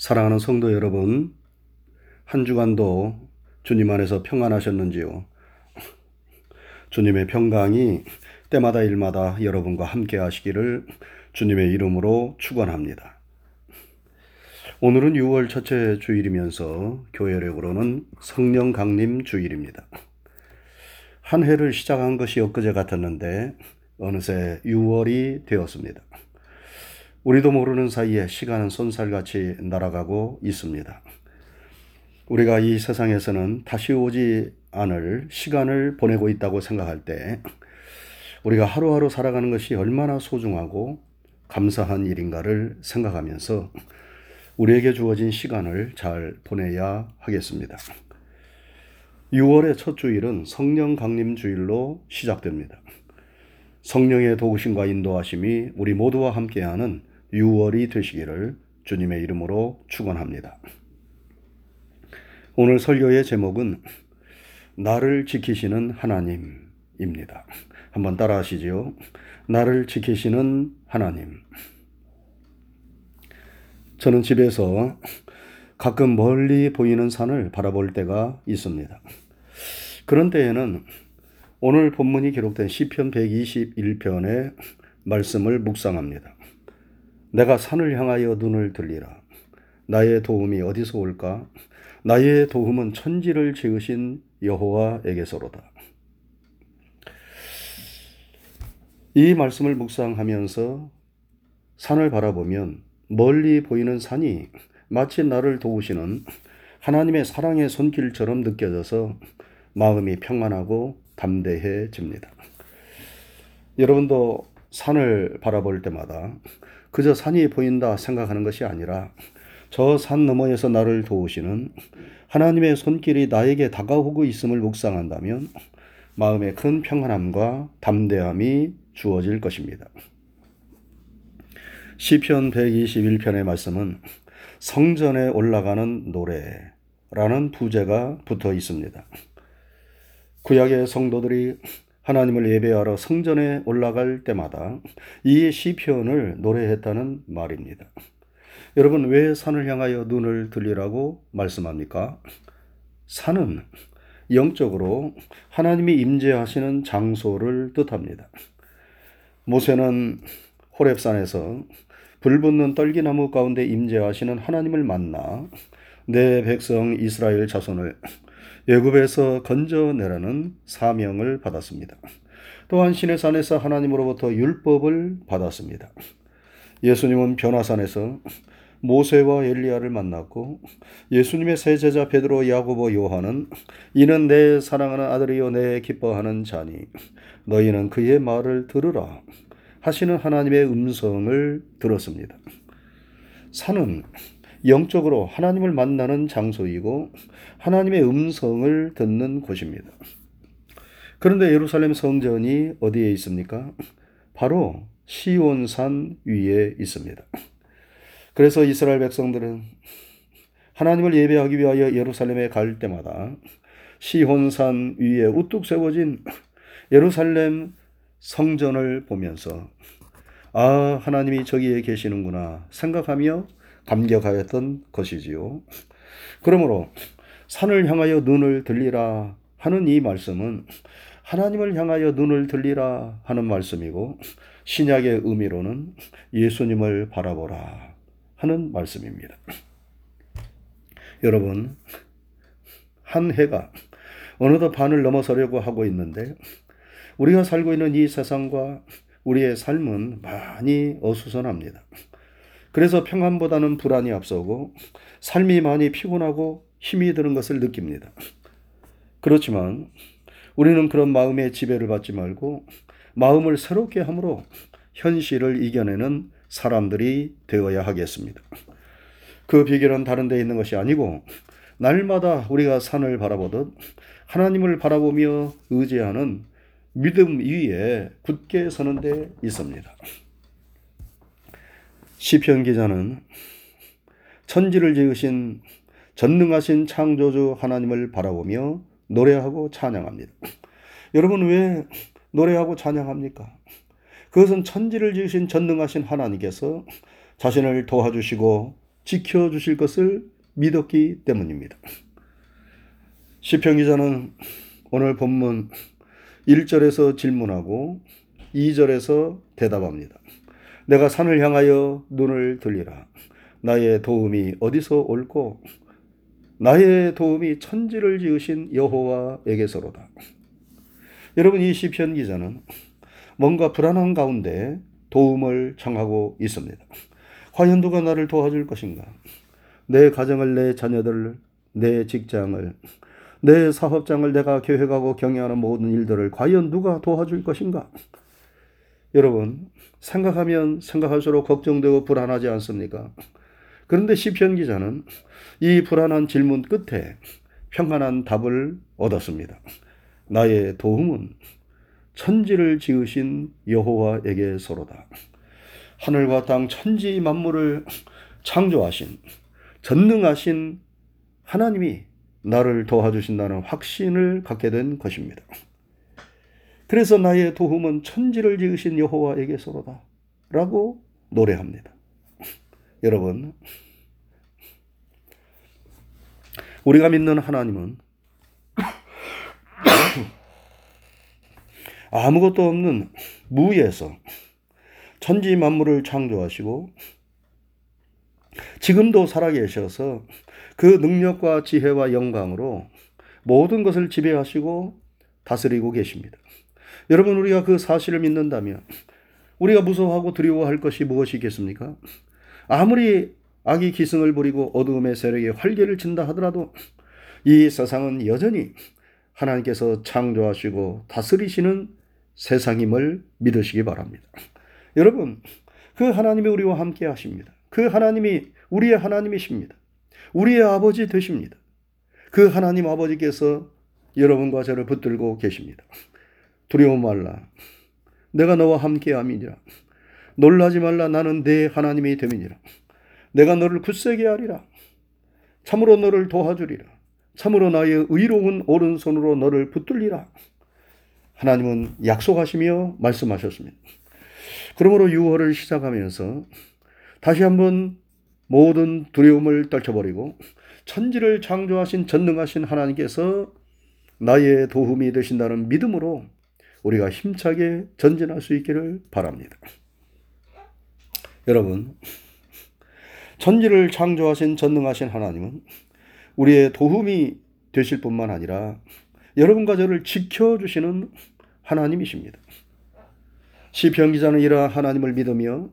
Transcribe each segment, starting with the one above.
사랑하는 성도 여러분, 한 주간도 주님 안에서 평안하셨는지요? 주님의 평강이 때마다 일마다 여러분과 함께 하시기를 주님의 이름으로 축원합니다. 오늘은 6월 첫째 주일이면서 교회력으로는 성령 강림 주일입니다. 한 해를 시작한 것이 엊그제 같았는데 어느새 6월이 되었습니다. 우리도 모르는 사이에 시간은 손살같이 날아가고 있습니다. 우리가 이 세상에서는 다시 오지 않을 시간을 보내고 있다고 생각할 때 우리가 하루하루 살아가는 것이 얼마나 소중하고 감사한 일인가를 생각하면서 우리에게 주어진 시간을 잘 보내야 하겠습니다. 6월의 첫 주일은 성령 강림 주일로 시작됩니다. 성령의 도우심과 인도하심이 우리 모두와 함께하는 6월이 되시기를 주님의 이름으로 축원합니다. 오늘 설교의 제목은 나를 지키시는 하나님입니다. 한번 따라 하시죠. 나를 지키시는 하나님. 저는 집에서 가끔 멀리 보이는 산을 바라볼 때가 있습니다. 그런 때에는 오늘 본문이 기록된 시편 121편의 말씀을 묵상합니다. 내가 산을 향하여 눈을 들리라. 나의 도움이 어디서 올까? 나의 도움은 천지를 지으신 여호와에게서로다. 이 말씀을 묵상하면서 산을 바라보면 멀리 보이는 산이 마치 나를 도우시는 하나님의 사랑의 손길처럼 느껴져서 마음이 평안하고 담대해집니다. 여러분도 산을 바라볼 때마다 그저 산이 보인다 생각하는 것이 아니라 저 산 너머에서 나를 도우시는 하나님의 손길이 나에게 다가오고 있음을 묵상한다면 마음에 큰 평안함과 담대함이 주어질 것입니다. 시편 121편의 말씀은 성전에 올라가는 노래라는 부제가 붙어 있습니다. 구약의 성도들이 하나님을 예배하러 성전에 올라갈 때마다 이 시편을 노래했다는 말입니다. 여러분 왜 산을 향하여 눈을 들리라고 말씀합니까? 산은 영적으로 하나님이 임재하시는 장소를 뜻합니다. 모세는 호렙산에서 불붙는 떨기나무 가운데 임재하시는 하나님을 만나 내 백성 이스라엘 자손을 예굽에서 건져내라는 사명을 받았습니다. 또한 신의 산에서 하나님으로부터 율법을 받았습니다. 예수님은 변화산에서 모세와 엘리야를 만났고 예수님의 세 제자 베드로, 야고보, 요한은 이는 내 사랑하는 아들이요 내 기뻐하는 자니 너희는 그의 말을 들으라 하시는 하나님의 음성을 들었습니다. 산은 영적으로 하나님을 만나는 장소이고 하나님의 음성을 듣는 곳입니다. 그런데 예루살렘 성전이 어디에 있습니까? 바로 시온산 위에 있습니다. 그래서 이스라엘 백성들은 하나님을 예배하기 위하여 예루살렘에 갈 때마다 시온산 위에 우뚝 세워진 예루살렘 성전을 보면서 아, 하나님이 저기에 계시는구나 생각하며 감격하였던 것이지요. 그러므로 산을 향하여 눈을 들리라 하는 이 말씀은 하나님을 향하여 눈을 들리라 하는 말씀이고 신약의 의미로는 예수님을 바라보라 하는 말씀입니다. 여러분, 한 해가 어느덧 반을 넘어서려고 하고 있는데 우리가 살고 있는 이 세상과 우리의 삶은 많이 어수선합니다. 그래서 평안보다는 불안이 앞서고 삶이 많이 피곤하고 힘이 드는 것을 느낍니다. 그렇지만 우리는 그런 마음의 지배를 받지 말고 마음을 새롭게 함으로 현실을 이겨내는 사람들이 되어야 하겠습니다. 그 비결은 다른 데 있는 것이 아니고 날마다 우리가 산을 바라보듯 하나님을 바라보며 의지하는 믿음 위에 굳게 서는 데 있습니다. 시편 기자는 천지를 지으신 전능하신 창조주 하나님을 바라보며 노래하고 찬양합니다. 여러분 왜 노래하고 찬양합니까? 그것은 천지를 지으신 전능하신 하나님께서 자신을 도와주시고 지켜주실 것을 믿었기 때문입니다. 시편 기자는 오늘 본문 1절에서 질문하고 2절에서 대답합니다. 내가 산을 향하여 눈을 들리라. 나의 도움이 어디서 올고 나의 도움이 천지를 지으신 여호와에게서로다. 여러분 이 시편 기자는 뭔가 불안한 가운데 도움을 청하고 있습니다. 과연 누가 나를 도와줄 것인가? 내 가정을, 내 자녀들을, 내 직장을, 내 사업장을 내가 계획하고 경영하는 모든 일들을 과연 누가 도와줄 것인가? 여러분, 생각하면 생각할수록 걱정되고 불안하지 않습니까? 그런데 시편 기자는 이 불안한 질문 끝에 평안한 답을 얻었습니다. 나의 도움은 천지를 지으신 여호와에게서로다. 하늘과 땅 천지 만물을 창조하신 전능하신 하나님이 나를 도와주신다는 확신을 갖게 된 것입니다. 그래서 나의 도움은 천지를 지으신 여호와에게서로다. 라고 노래합니다. 여러분, 우리가 믿는 하나님은 아무것도 없는 무에서 천지 만물을 창조하시고 지금도 살아계셔서 그 능력과 지혜와 영광으로 모든 것을 지배하시고 다스리고 계십니다. 여러분 우리가 그 사실을 믿는다면 우리가 무서워하고 두려워할 것이 무엇이겠습니까? 아무리 악이 기승을 부리고 어두움의 세력이 활개를 친다 하더라도 이 세상은 여전히 하나님께서 창조하시고 다스리시는 세상임을 믿으시기 바랍니다. 여러분, 그 하나님이 우리와 함께 하십니다. 그 하나님이 우리의 하나님이십니다. 우리의 아버지 되십니다. 그 하나님 아버지께서 여러분과 저를 붙들고 계십니다. 두려워 말라. 내가 너와 함께 함이니라. 놀라지 말라. 나는 내 하나님이 됨이니라. 내가 너를 굳세게 하리라. 참으로 너를 도와주리라. 참으로 나의 의로운 오른손으로 너를 붙들리라. 하나님은 약속하시며 말씀하셨습니다. 그러므로 6월을 시작하면서 다시 한번 모든 두려움을 떨쳐버리고 천지를 창조하신 전능하신 하나님께서 나의 도움이 되신다는 믿음으로 우리가 힘차게 전진할 수 있기를 바랍니다. 여러분, 천지를 창조하신 전능하신 하나님은 우리의 도움이 되실 뿐만 아니라 여러분과 저를 지켜주시는 하나님이십니다. 시편 기자는 이러한 하나님을 믿으며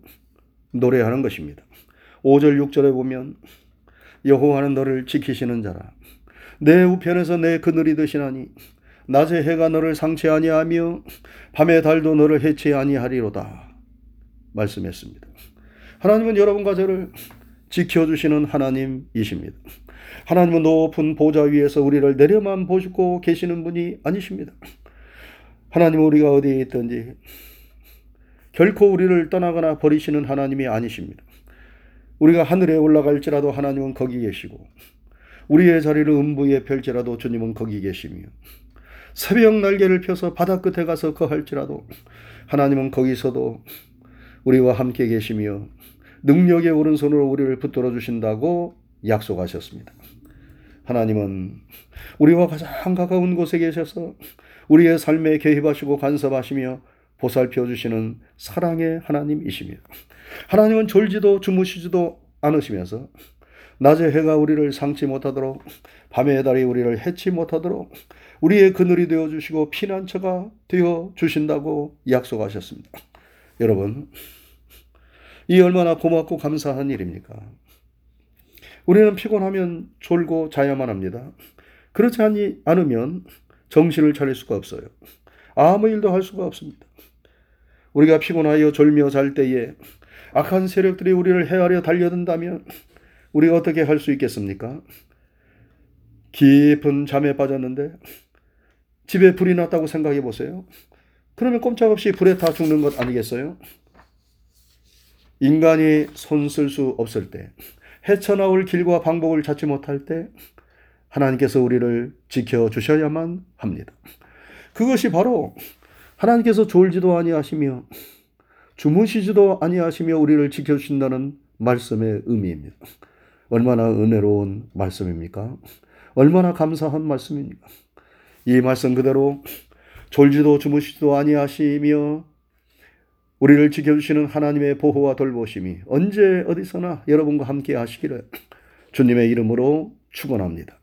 노래하는 것입니다. 5절 6절에 보면 여호와는 너를 지키시는 자라 내 우편에서 내 그늘이 되시나니 낮에 해가 너를 상치 아니하며 밤에 달도 너를 해치 아니하리로다 말씀했습니다. 하나님은 여러분과 저를 지켜주시는 하나님이십니다. 하나님은 높은 보좌 위에서 우리를 내려만 보시고 계시는 분이 아니십니다. 하나님은 우리가 어디에 있든지 결코 우리를 떠나거나 버리시는 하나님이 아니십니다. 우리가 하늘에 올라갈지라도 하나님은 거기 계시고 우리의 자리를 음부에 펼지라도 주님은 거기 계시며 새벽 날개를 펴서 바다 끝에 가서 거할지라도 하나님은 거기서도 우리와 함께 계시며 능력의 오른손으로 우리를 붙들어 주신다고 약속하셨습니다. 하나님은 우리와 가장 가까운 곳에 계셔서 우리의 삶에 개입하시고 간섭하시며 보살펴 주시는 사랑의 하나님이십니다. 하나님은 졸지도 주무시지도 않으시면서 낮에 해가 우리를 상치 못하도록 밤의 달이 우리를 해치 못하도록 우리의 그늘이 되어 주시고 피난처가 되어 주신다고 약속하셨습니다. 여러분, 이 얼마나 고맙고 감사한 일입니까? 우리는 피곤하면 졸고 자야만 합니다. 그렇지 않으면 정신을 차릴 수가 없어요. 아무 일도 할 수가 없습니다. 우리가 피곤하여 졸며 잘 때에 악한 세력들이 우리를 헤아려 달려든다면 우리가 어떻게 할 수 있겠습니까? 깊은 잠에 빠졌는데 집에 불이 났다고 생각해 보세요. 그러면 꼼짝없이 불에 타 죽는 것 아니겠어요? 인간이 손쓸 수 없을 때, 헤쳐나올 길과 방법을 찾지 못할 때, 하나님께서 우리를 지켜주셔야만 합니다. 그것이 바로 하나님께서 졸지도 아니하시며 주무시지도 아니하시며 우리를 지켜주신다는 말씀의 의미입니다. 얼마나 은혜로운 말씀입니까? 얼마나 감사한 말씀입니까? 이 말씀 그대로 졸지도 주무시지도 아니하시며 우리를 지켜주시는 하나님의 보호와 돌보심이 언제 어디서나 여러분과 함께 하시기를 주님의 이름으로 축원합니다.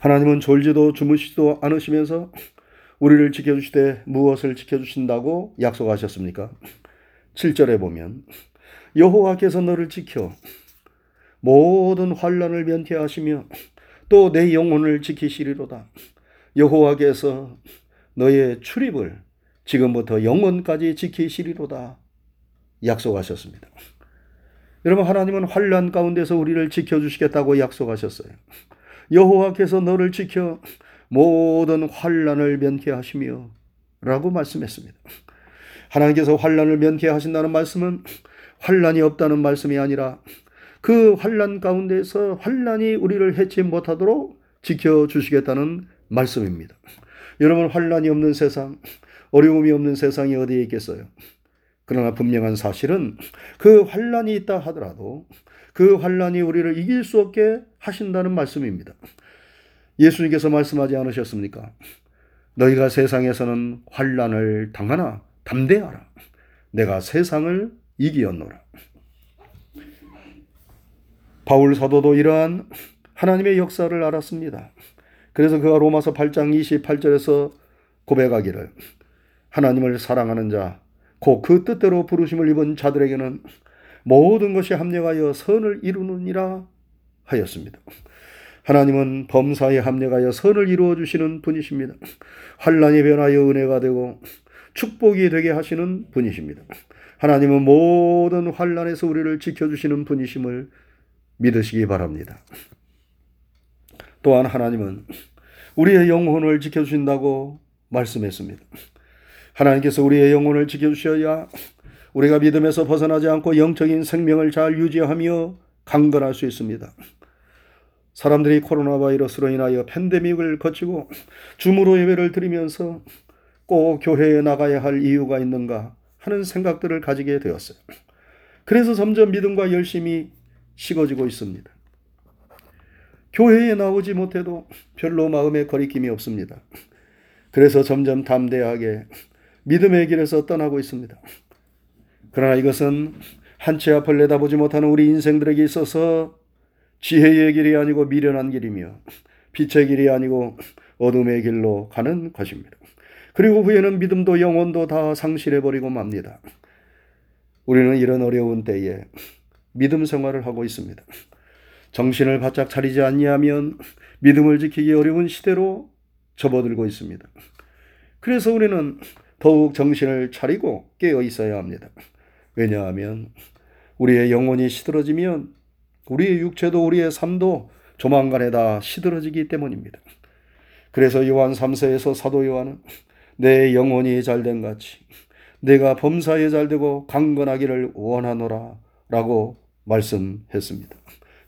하나님은 졸지도 주무시지도 않으시면서 우리를 지켜주시되 무엇을 지켜주신다고 약속하셨습니까? 7절에 보면 여호와께서 너를 지켜 모든 환란을 면케하시며 또 내 영혼을 지키시리로다. 여호와께서 너의 출입을 지금부터 영원까지 지키시리로다. 약속하셨습니다. 여러분 하나님은 환란 가운데서 우리를 지켜 주시겠다고 약속하셨어요. 여호와께서 너를 지켜 모든 환란을 면케하시며 라고 말씀했습니다. 하나님께서 환란을 면케하신다는 말씀은 환란이 없다는 말씀이 아니라 그 환란 가운데서 환란이 우리를 해치 못하도록 지켜 주시겠다는 말씀입니다. 여러분 환란이 없는 세상, 어려움이 없는 세상이 어디에 있겠어요? 그러나 분명한 사실은 그 환란이 있다 하더라도 그 환란이 우리를 이길 수 없게 하신다는 말씀입니다. 예수님께서 말씀하지 않으셨습니까? 너희가 세상에서는 환란을 당하나 담대하라. 내가 세상을 이기었노라. 바울 사도도 이러한 하나님의 역사를 알았습니다. 그래서 그가 로마서 8장 28절에서 고백하기를 하나님을 사랑하는 자, 곧 그 뜻대로 부르심을 입은 자들에게는 모든 것이 합력하여 선을 이루느니라 하였습니다. 하나님은 범사에 합력하여 선을 이루어 주시는 분이십니다. 환란이 변하여 은혜가 되고 축복이 되게 하시는 분이십니다. 하나님은 모든 환란에서 우리를 지켜 주시는 분이심을 믿으시기 바랍니다. 또한 하나님은 우리의 영혼을 지켜 주신다고 말씀했습니다. 하나님께서 우리의 영혼을 지켜 주셔야 우리가 믿음에서 벗어나지 않고 영적인 생명을 잘 유지하며 강건할 수 있습니다. 사람들이 코로나 바이러스로 인하여 팬데믹을 거치고 줌으로 예배를 드리면서 꼭 교회에 나가야 할 이유가 있는가 하는 생각들을 가지게 되었어요. 그래서 점점 믿음과 열심이 식어지고 있습니다. 교회에 나오지 못해도 별로 마음에 거리낌이 없습니다. 그래서 점점 담대하게 믿음의 길에서 떠나고 있습니다. 그러나 이것은 한채 앞을 내다보지 못하는 우리 인생들에게 있어서 지혜의 길이 아니고 미련한 길이며 빛의 길이 아니고 어둠의 길로 가는 것입니다. 그리고 후에는 믿음도 영혼도 다 상실해버리고 맙니다. 우리는 이런 어려운 때에 믿음 생활을 하고 있습니다. 정신을 바짝 차리지 않냐면 믿음을 지키기 어려운 시대로 접어들고 있습니다. 그래서 우리는 더욱 정신을 차리고 깨어 있어야 합니다. 왜냐하면 우리의 영혼이 시들어지면 우리의 육체도 우리의 삶도 조만간에 다 시들어지기 때문입니다. 그래서 요한 3세에서 사도 요한은 내 영혼이 잘된 같이 내가 범사에 잘되고 강건하기를 원하노라 라고 말씀했습니다.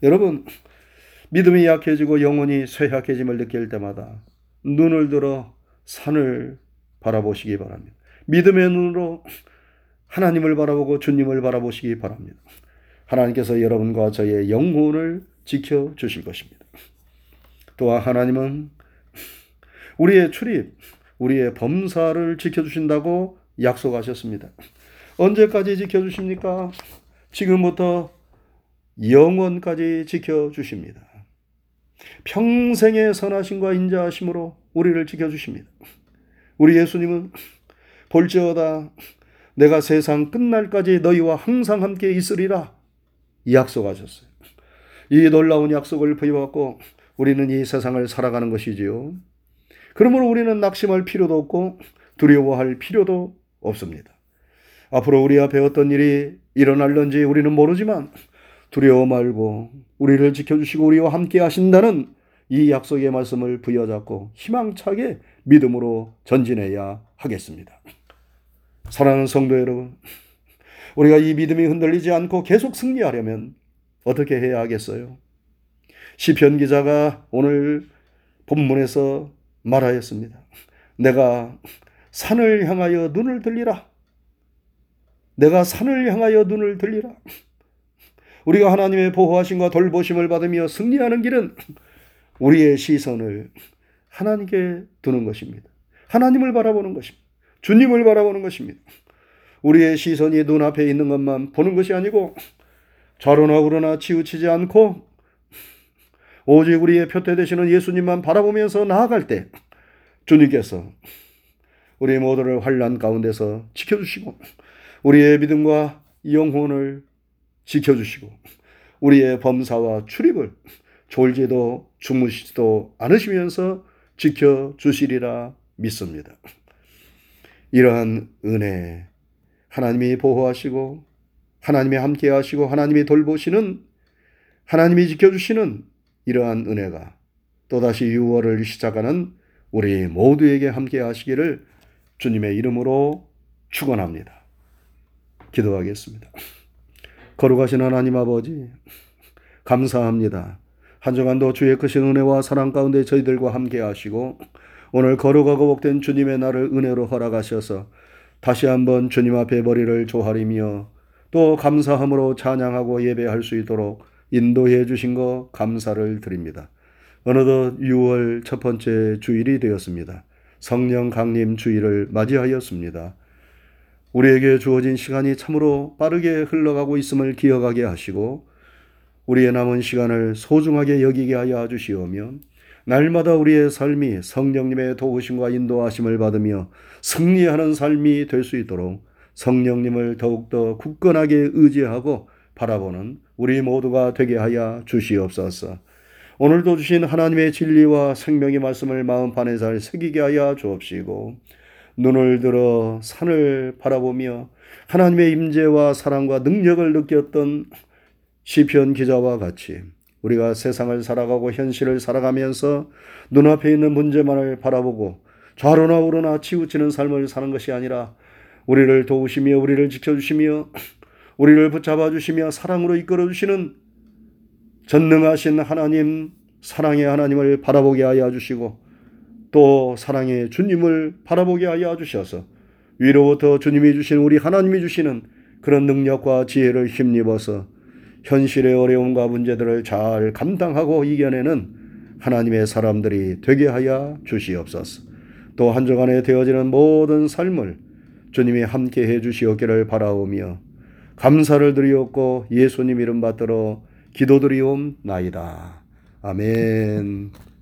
여러분, 믿음이 약해지고 영혼이 쇠약해짐을 느낄 때마다 눈을 들어 산을 바라보시기 바랍니다. 믿음의 눈으로 하나님을 바라보고 주님을 바라보시기 바랍니다. 하나님께서 여러분과 저의 영혼을 지켜 주실 것입니다. 또한 하나님은 우리의 출입, 우리의 범사를 지켜 주신다고 약속하셨습니다. 언제까지 지켜 주십니까? 지금부터 영원까지 지켜 주십니다. 평생의 선하심과 인자하심으로 우리를 지켜 주십니다. 우리 예수님은 볼지어다 내가 세상 끝날까지 너희와 항상 함께 있으리라 약속하셨어요. 이 놀라운 약속을 부여받고 우리는 이 세상을 살아가는 것이지요. 그러므로 우리는 낙심할 필요도 없고 두려워할 필요도 없습니다. 앞으로 우리 앞에 어떤 일이 일어날런지 우리는 모르지만 두려워 말고 우리를 지켜주시고 우리와 함께 하신다는 이 약속의 말씀을 부여잡고 희망차게 믿음으로 전진해야 하겠습니다. 사랑하는 성도 여러분, 우리가 이 믿음이 흔들리지 않고 계속 승리하려면 어떻게 해야 하겠어요? 시편 기자가 오늘 본문에서 말하였습니다. 내가 산을 향하여 눈을 들리라. 내가 산을 향하여 눈을 들리라. 우리가 하나님의 보호하심과 돌보심을 받으며 승리하는 길은 우리의 시선을 하나님께 두는 것입니다. 하나님을 바라보는 것입니다. 주님을 바라보는 것입니다. 우리의 시선이 눈앞에 있는 것만 보는 것이 아니고 좌로나 우로나 치우치지 않고 오직 우리의 표태 되시는 예수님만 바라보면서 나아갈 때 주님께서 우리 모두를 환란 가운데서 지켜주시고 우리의 믿음과 영혼을 지켜주시고 우리의 범사와 출입을 졸지도 주무시지도 않으시면서 지켜주시리라 믿습니다. 이러한 은혜 하나님이 보호하시고 하나님이 함께 하시고 하나님이 돌보시는 하나님이 지켜주시는 이러한 은혜가 또다시 6월을 시작하는 우리 모두에게 함께 하시기를 주님의 이름으로 축원합니다. 기도하겠습니다. 거룩하신 하나님 아버지 감사합니다. 한 주간도 주의 크신 은혜와 사랑 가운데 저희들과 함께 하시고 오늘 거룩하고 복된 주님의 날을 은혜로 허락하셔서 다시 한번 주님 앞에 머리를 조아리며 또 감사함으로 찬양하고 예배할 수 있도록 인도해 주신 거 감사를 드립니다. 어느덧 6월 첫 번째 주일이 되었습니다. 성령 강림 주일을 맞이하였습니다. 우리에게 주어진 시간이 참으로 빠르게 흘러가고 있음을 기억하게 하시고 우리의 남은 시간을 소중하게 여기게 하여 주시오며 날마다 우리의 삶이 성령님의 도우심과 인도하심을 받으며 승리하는 삶이 될 수 있도록 성령님을 더욱더 굳건하게 의지하고 바라보는 우리 모두가 되게 하여 주시옵소서. 오늘도 주신 하나님의 진리와 생명의 말씀을 마음판에 잘 새기게 하여 주옵시고 눈을 들어 산을 바라보며 하나님의 임재와 사랑과 능력을 느꼈던 시편 기자와 같이 우리가 세상을 살아가고 현실을 살아가면서 눈앞에 있는 문제만을 바라보고 좌로나 우로나 치우치는 삶을 사는 것이 아니라 우리를 도우시며 우리를 지켜주시며 우리를 붙잡아 주시며 사랑으로 이끌어 주시는 전능하신 하나님 사랑의 하나님을 바라보게 하여 주시고 또 사랑의 주님을 바라보게 하여 주셔서 위로부터 주님이 주신 우리 하나님이 주시는 그런 능력과 지혜를 힘입어서 현실의 어려움과 문제들을 잘 감당하고 이겨내는 하나님의 사람들이 되게 하여 주시옵소서. 또 한 주간에 되어지는 모든 삶을 주님이 함께 해 주시옵기를 바라오며 감사를 드리옵고 예수님 이름 받들어 기도드리옵나이다. 아멘.